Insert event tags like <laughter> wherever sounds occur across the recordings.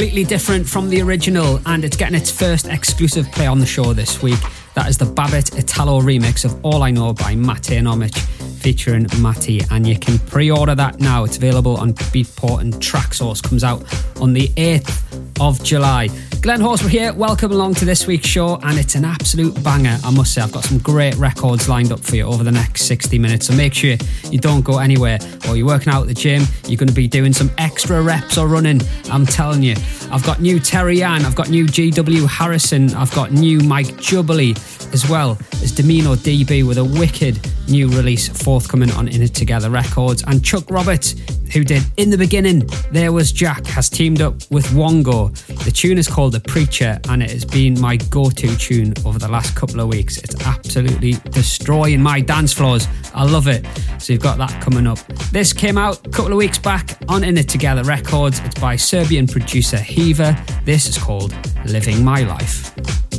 Completely different from the original, and it's getting its first exclusive play on the show this week. That is the Babbitt Italo remix of All I Know by Mate and Omich, featuring Matty, and you can pre order that now. It's available on Beatport and Traxsource, comes out on the 8th of July. Glenn Horsburgh here, welcome along to this week's show, and it's an absolute banger, I must say. I've got some great records lined up for you over the next 60 minutes, so make sure you don't go anywhere. Or you're working out at the gym, you're going to be doing some extra reps or running, I'm telling you. I've got new Terry Ann, I've got new GW Harrison, I've got new Mike Jubilee, as well as Domino DB with a wicked new release forthcoming on In It Together Records. And Chuck Roberts, who did In the Beginning, There Was Jack, has teamed up with Wongo. The tune is called The Preacher and it has been my go to tune over the last couple of weeks. It's absolutely destroying my dance floors. I love it. So you've got that coming up. This came out a couple of weeks back on In It Together Records. It's by Serbian producer Heaver. This is called Living My Life.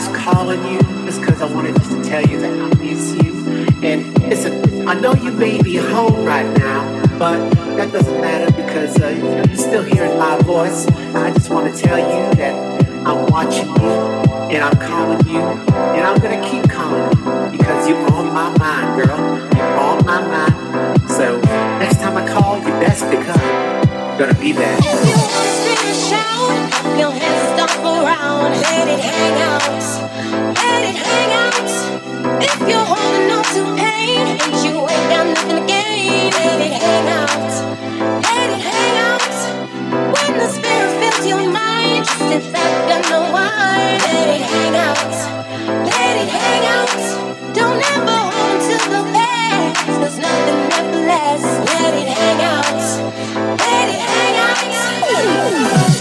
just calling you is because I wanted just to tell you that I miss you. And listen, I know you may be home right now, but that doesn't matter because uh, you're still hearing my voice. I just want to tell you that I'm watching you and I'm calling you and I'm going to keep calling you because you're on my mind, girl. You're on my mind. So next time I call, you best i'm Gonna be there let it hang out. Let it hang out. If you're holding on to pain, and you ain't got nothing to gain, let it hang out. Let it hang out. When the spirit fills your mind, just sit back and unwind. Let it hang out. Let it hang out. Don't ever hold to the past. There's nothing. Let it hang out. Let it hang out. Ooh.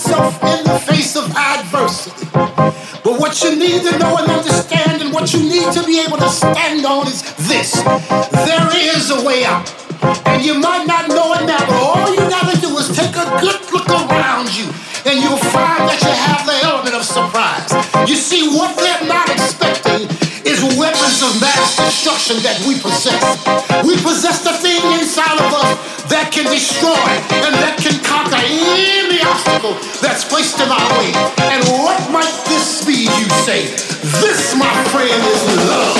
yourself in the face of adversity. But what you need to know and understand, and what you need to be able to stand on, is this there is a way out. And you might not know it now, but all you gotta do is take a good look around you, and you'll find that you have the element of surprise. You see, what they're not expecting is weapons of mass destruction that we possess. We possess the thing inside of us that can destroy and that can conquer obstacle that's placed in our way. And what might this be, you say? This, my friend, is love.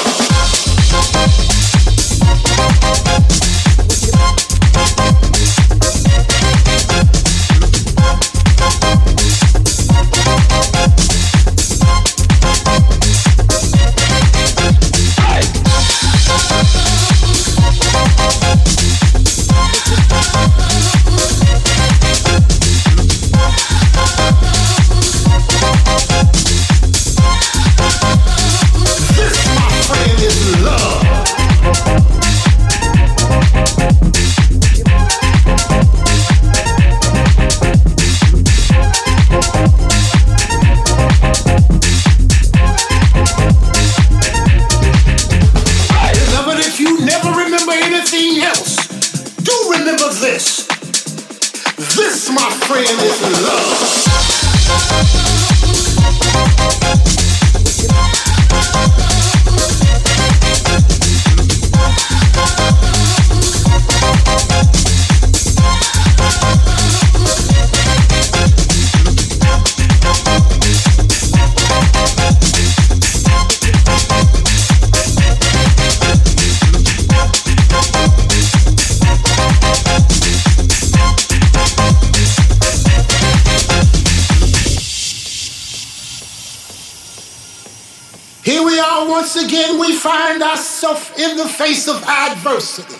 In the face of adversity.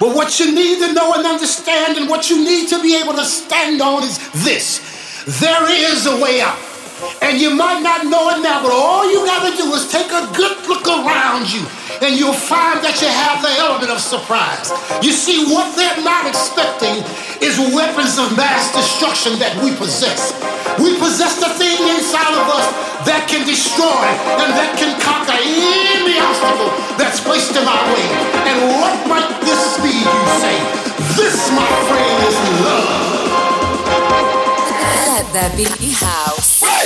But what you need to know and understand, and what you need to be able to stand on is this there is a way out. And you might not know it now, but all you got to do is take a good look around you and you'll find that you have the element of surprise. You see, what they're not expecting is weapons of mass destruction that we possess. We possess the thing inside of us that can destroy and that can conquer any obstacle that's placed in our way. And what might this be, you say? This, my friend, is love. Let there be house. Wow,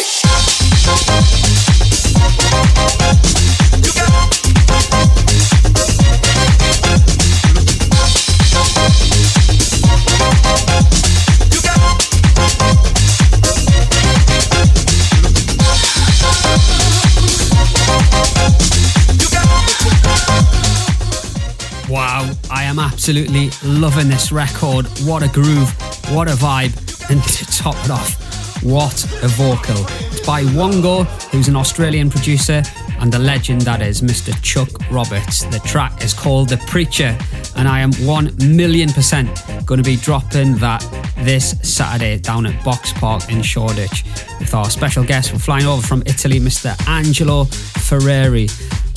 absolutely loving this record. What a groove, what a vibe, and to top it off, what a vocal. It's by Wongo, who's an Australian producer, and the legend that is Mr. Chuck Roberts. The track is called The Preacher, and I am 1 million percent going to be dropping that this Saturday down at Boxpark in Shoreditch with our special guest. We're flying over from Italy, Mr. Angelo Ferreri.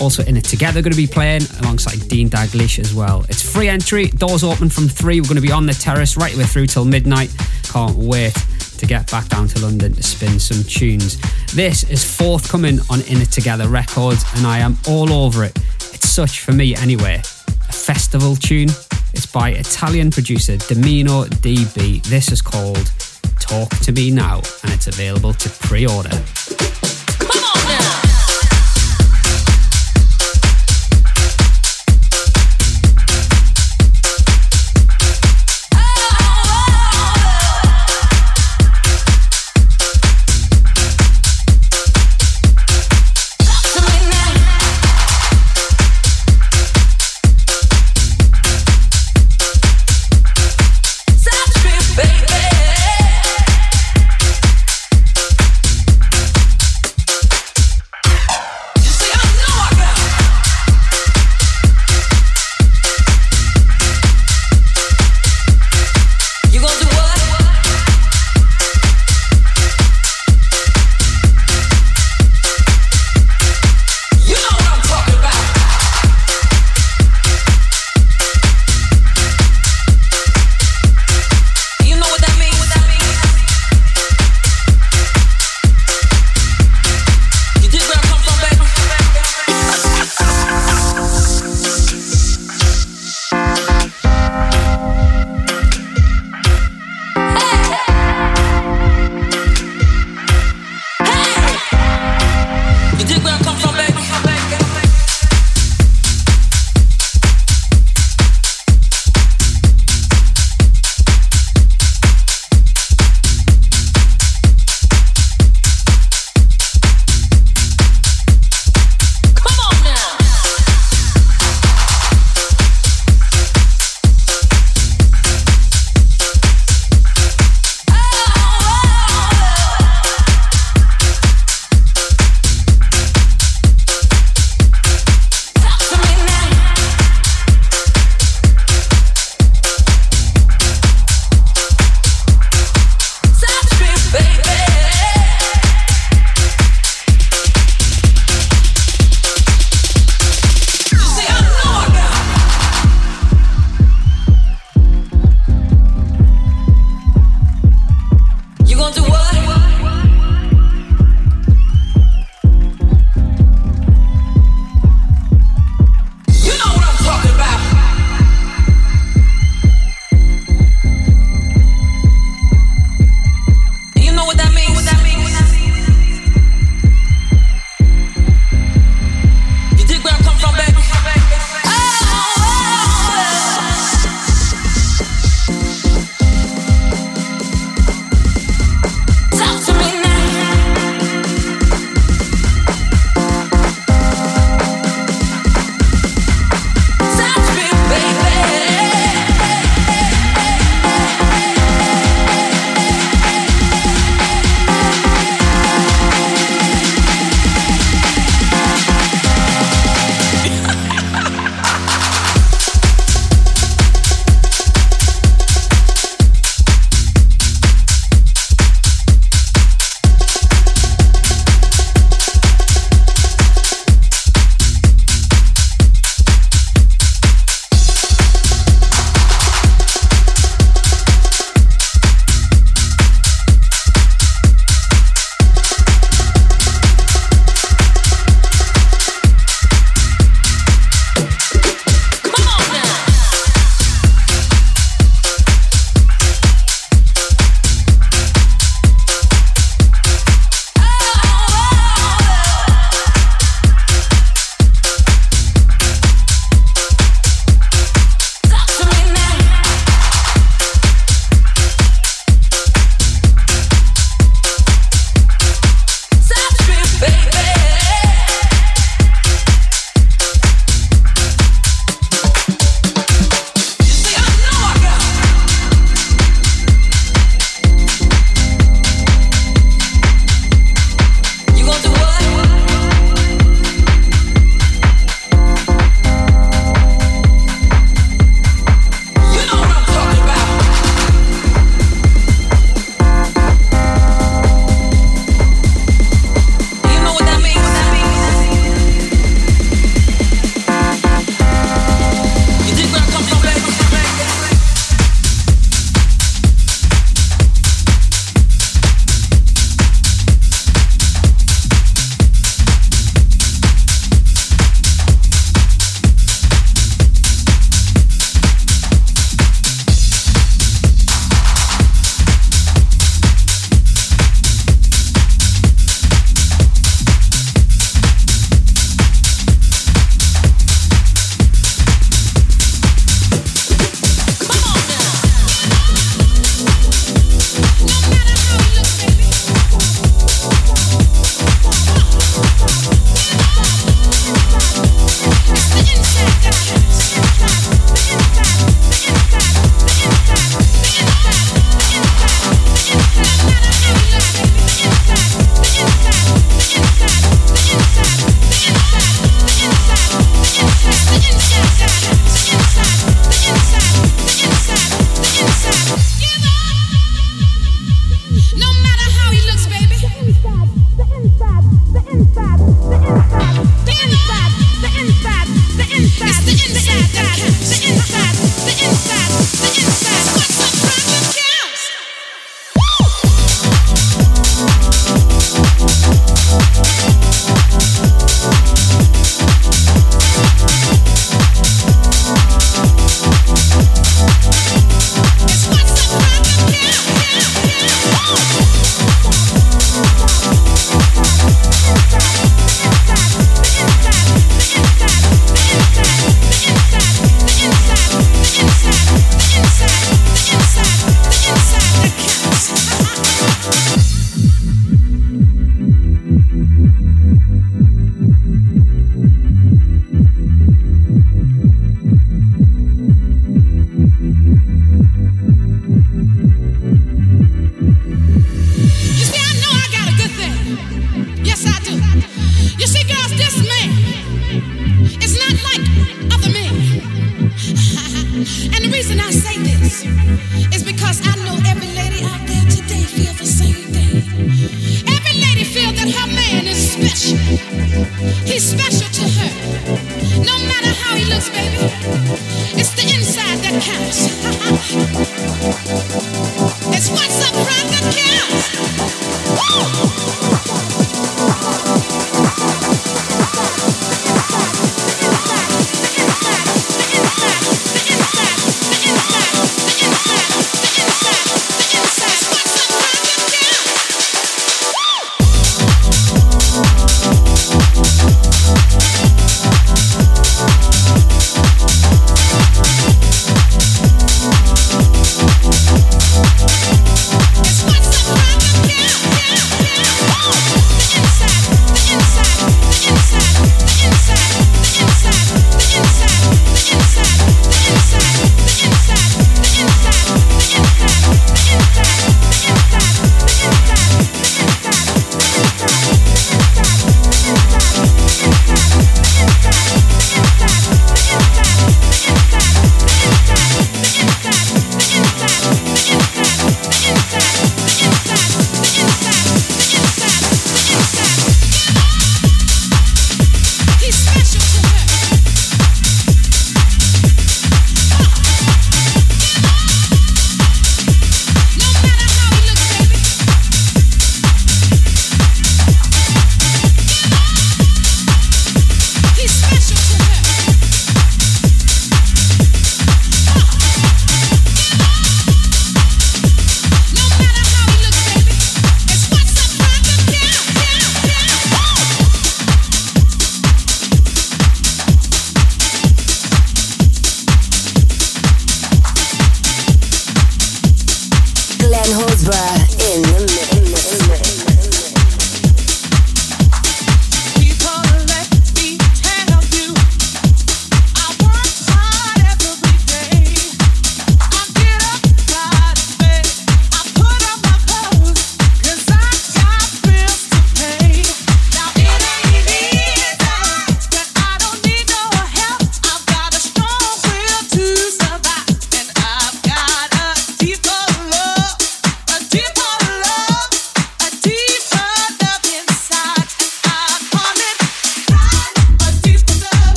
Also in it together, going to be playing alongside Dean Daglish as well. It's free entry, doors open from three. We're going to be on the terrace right the way through till midnight. Can't wait to get back down to London to spin some tunes. This is forthcoming on In It Together Records, and I am all over it. It's such, for me anyway, a festival tune. It's by Italian producer Domino DB. This is called Talk to Me Now, and it's available to pre order.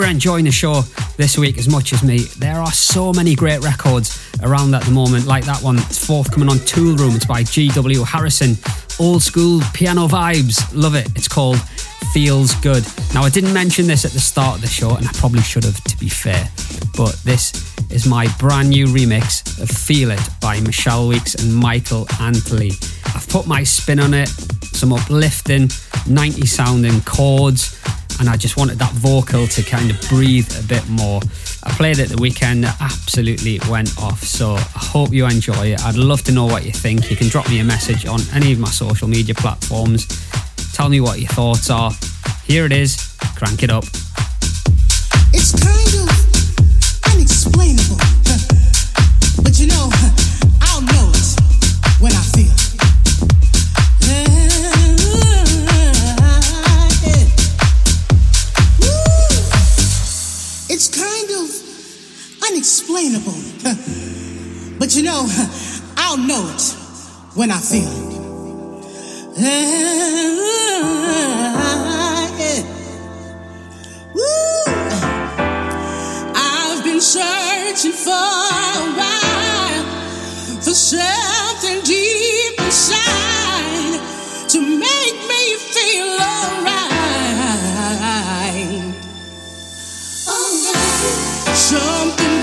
Hope you're enjoying the show this week as much as me. There are so many great records around at the moment, like that one. It's forthcoming on Toolroom. It's by G.W. Harrison. Old school piano vibes. Love it. It's called Feels Good. Now, I didn't mention this at the start of the show, and I probably should have, to be fair, but this is my brand new remix of Feel It by Michelle Weeks and Michael Antley. I've put my spin on it, some uplifting, 90 sounding chords and I just wanted that vocal to kind of breathe a bit more. I played it the weekend, absolutely went off. So I hope you enjoy it. I'd love to know what you think. You can drop me a message on any of my social media platforms. Tell me what your thoughts are. Here it is, crank it up. It's kind of unexplainable, <laughs> but you know, <laughs> I'll know it when I feel it. It's kind of unexplainable. <laughs> but you know, I'll know it when I feel it. I've been searching for a while for something deep inside to make me feel alright. Something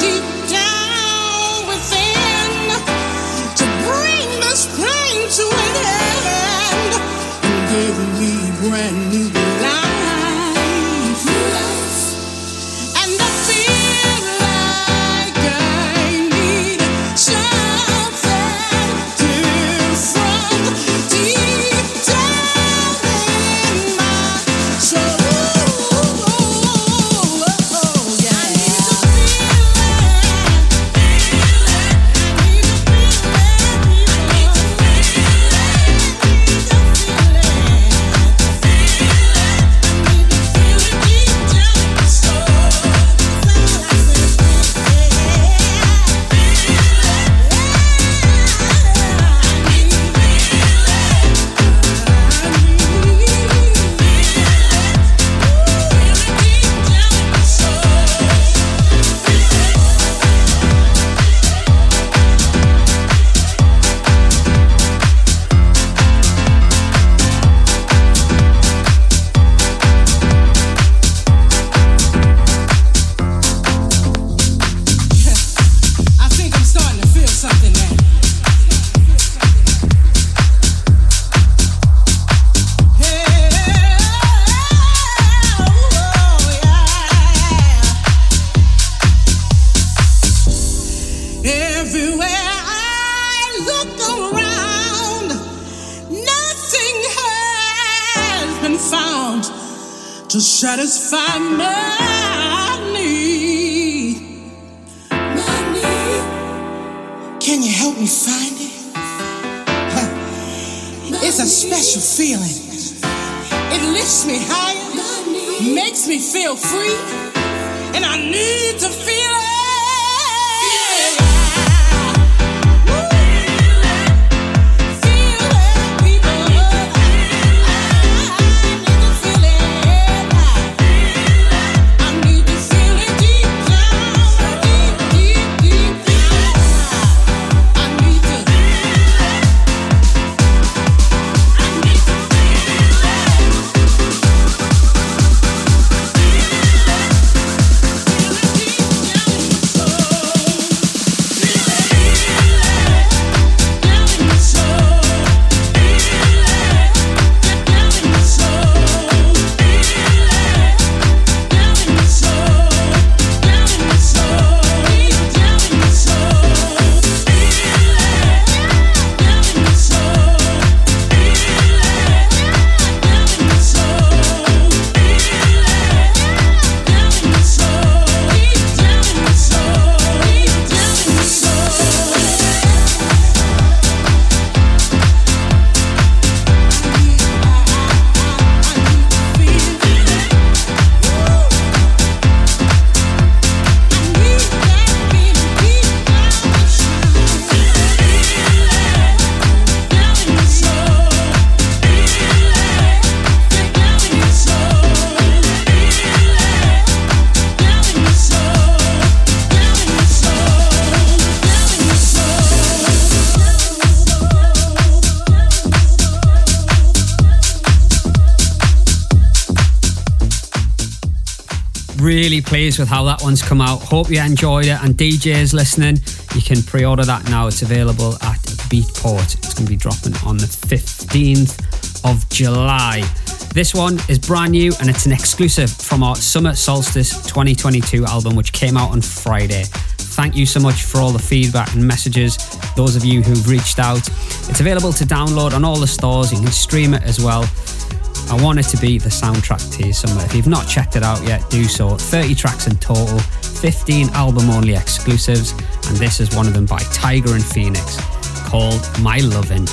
pleased with how that one's come out. Hope you enjoyed it. And DJs listening, you can pre order that now. It's available at Beatport. It's going to be dropping on the 15th of July. This one is brand new and it's an exclusive from our Summer Solstice 2022 album, which came out on Friday. Thank you so much for all the feedback and messages, those of you who've reached out. It's available to download on all the stores. You can stream it as well. I want it to be the soundtrack to your summer. If you've not checked it out yet, do so. 30 tracks in total, 15 album only exclusives, and this is one of them by Tiger and Phoenix called My Lovin'.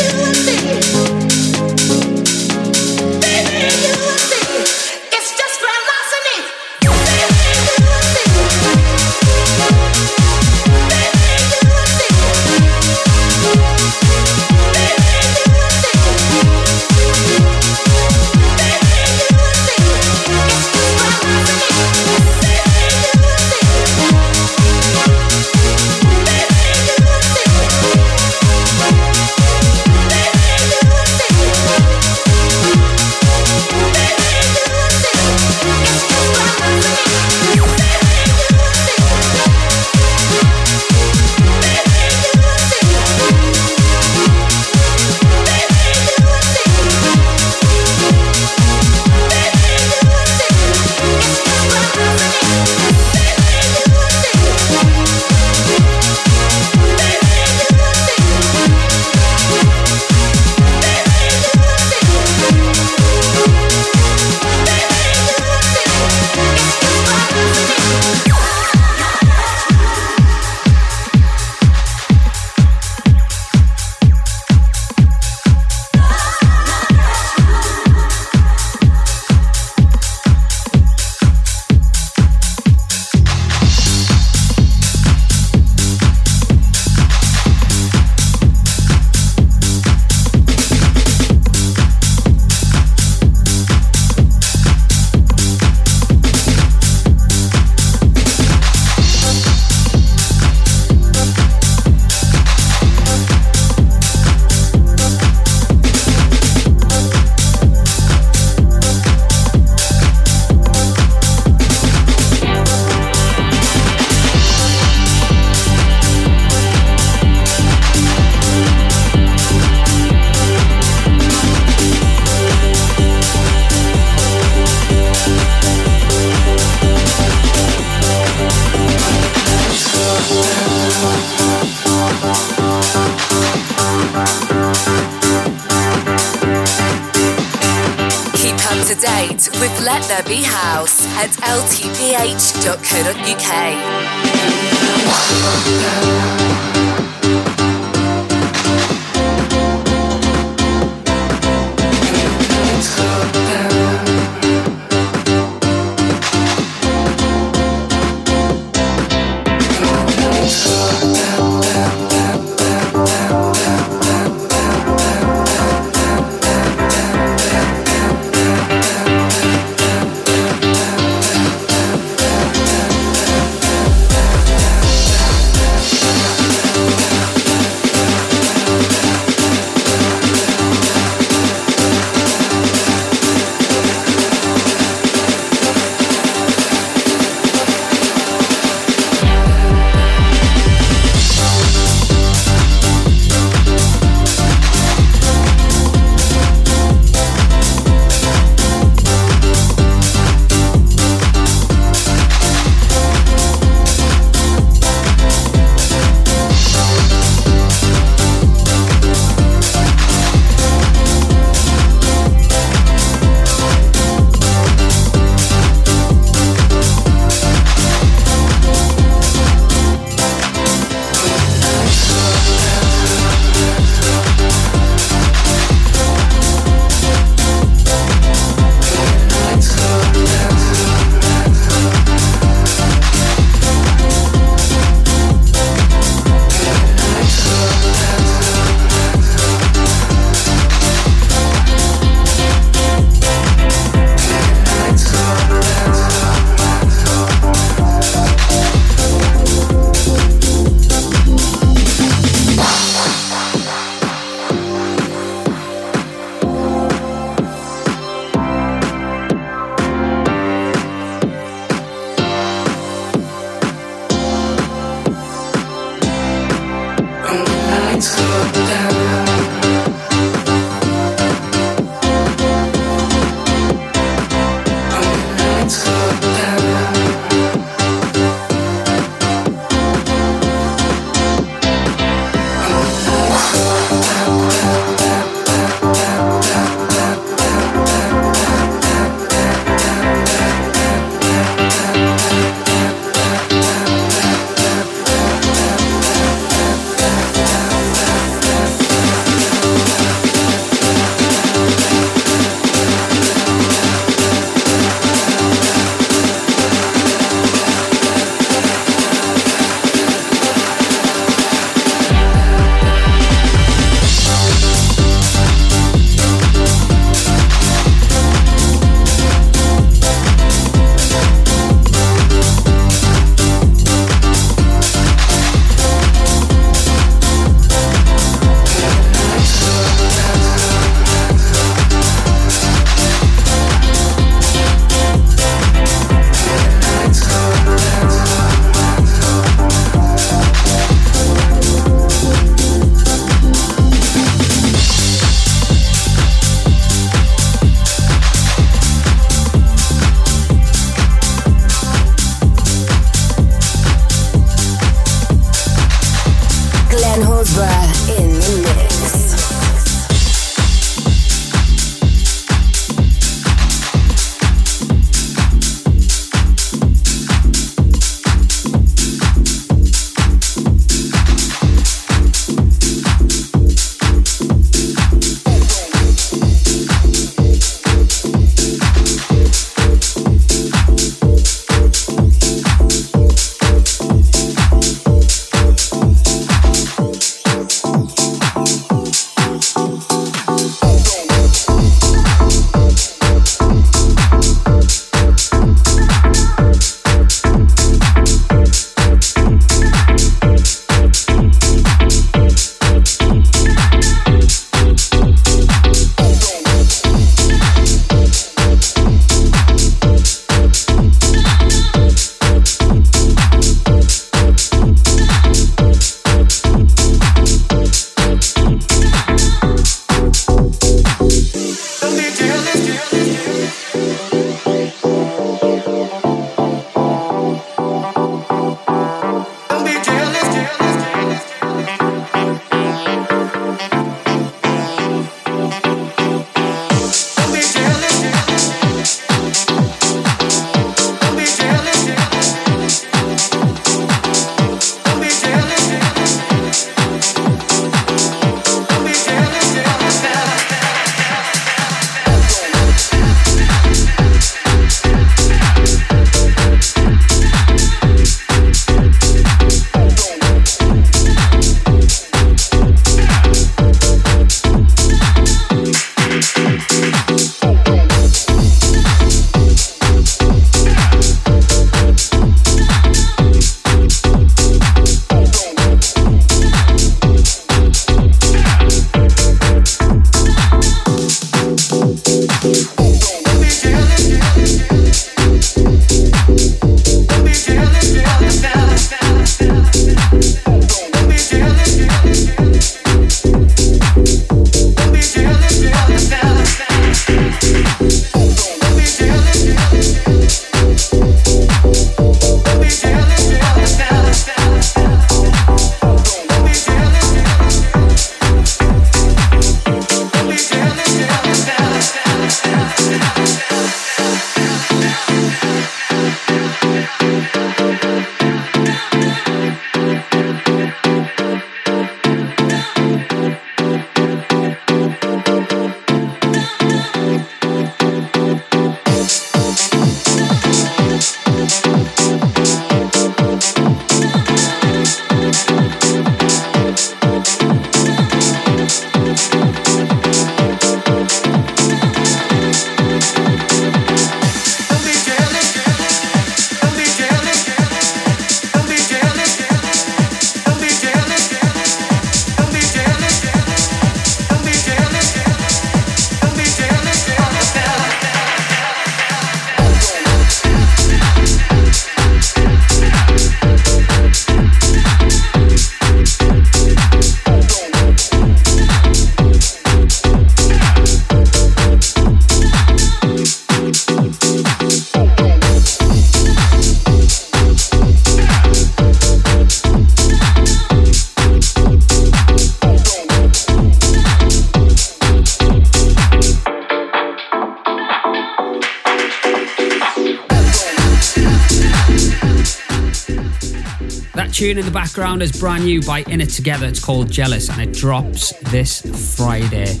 Tune in the background is brand new by In It Together. It's called Jealous and it drops this Friday.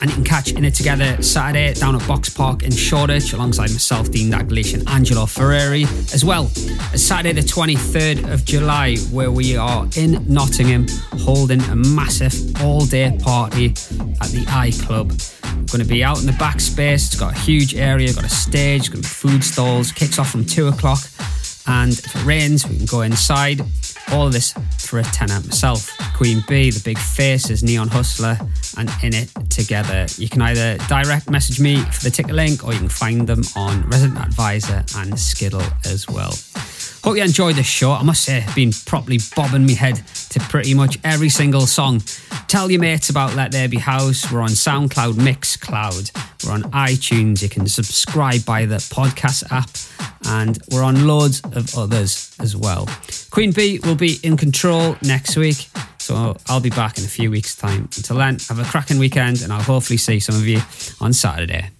And you can catch In It Together Saturday down at Boxpark in Shoreditch alongside myself, Dean Daglish, and Angelo Ferreri, as well as Saturday, the 23rd of July, where we are in Nottingham holding a massive all day party at the I Club. Going to be out in the back space. It's got a huge area, got a stage, be food stalls. Kicks off from two o'clock, and if it rains, we can go inside. All this for a tenner myself. Queen Bee, the big faces, Neon Hustler, and in it together. You can either direct message me for the ticket link, or you can find them on Resident Advisor and Skiddle as well. Hope you enjoyed this show. I must say, I've been properly bobbing my head to pretty much every single song. Tell your mates about Let There Be House. We're on SoundCloud, Mixcloud. We're on iTunes. You can subscribe by the podcast app. And we're on loads of others as well. Queen Bee will be in control next week. So I'll be back in a few weeks' time. Until then, have a cracking weekend and I'll hopefully see some of you on Saturday.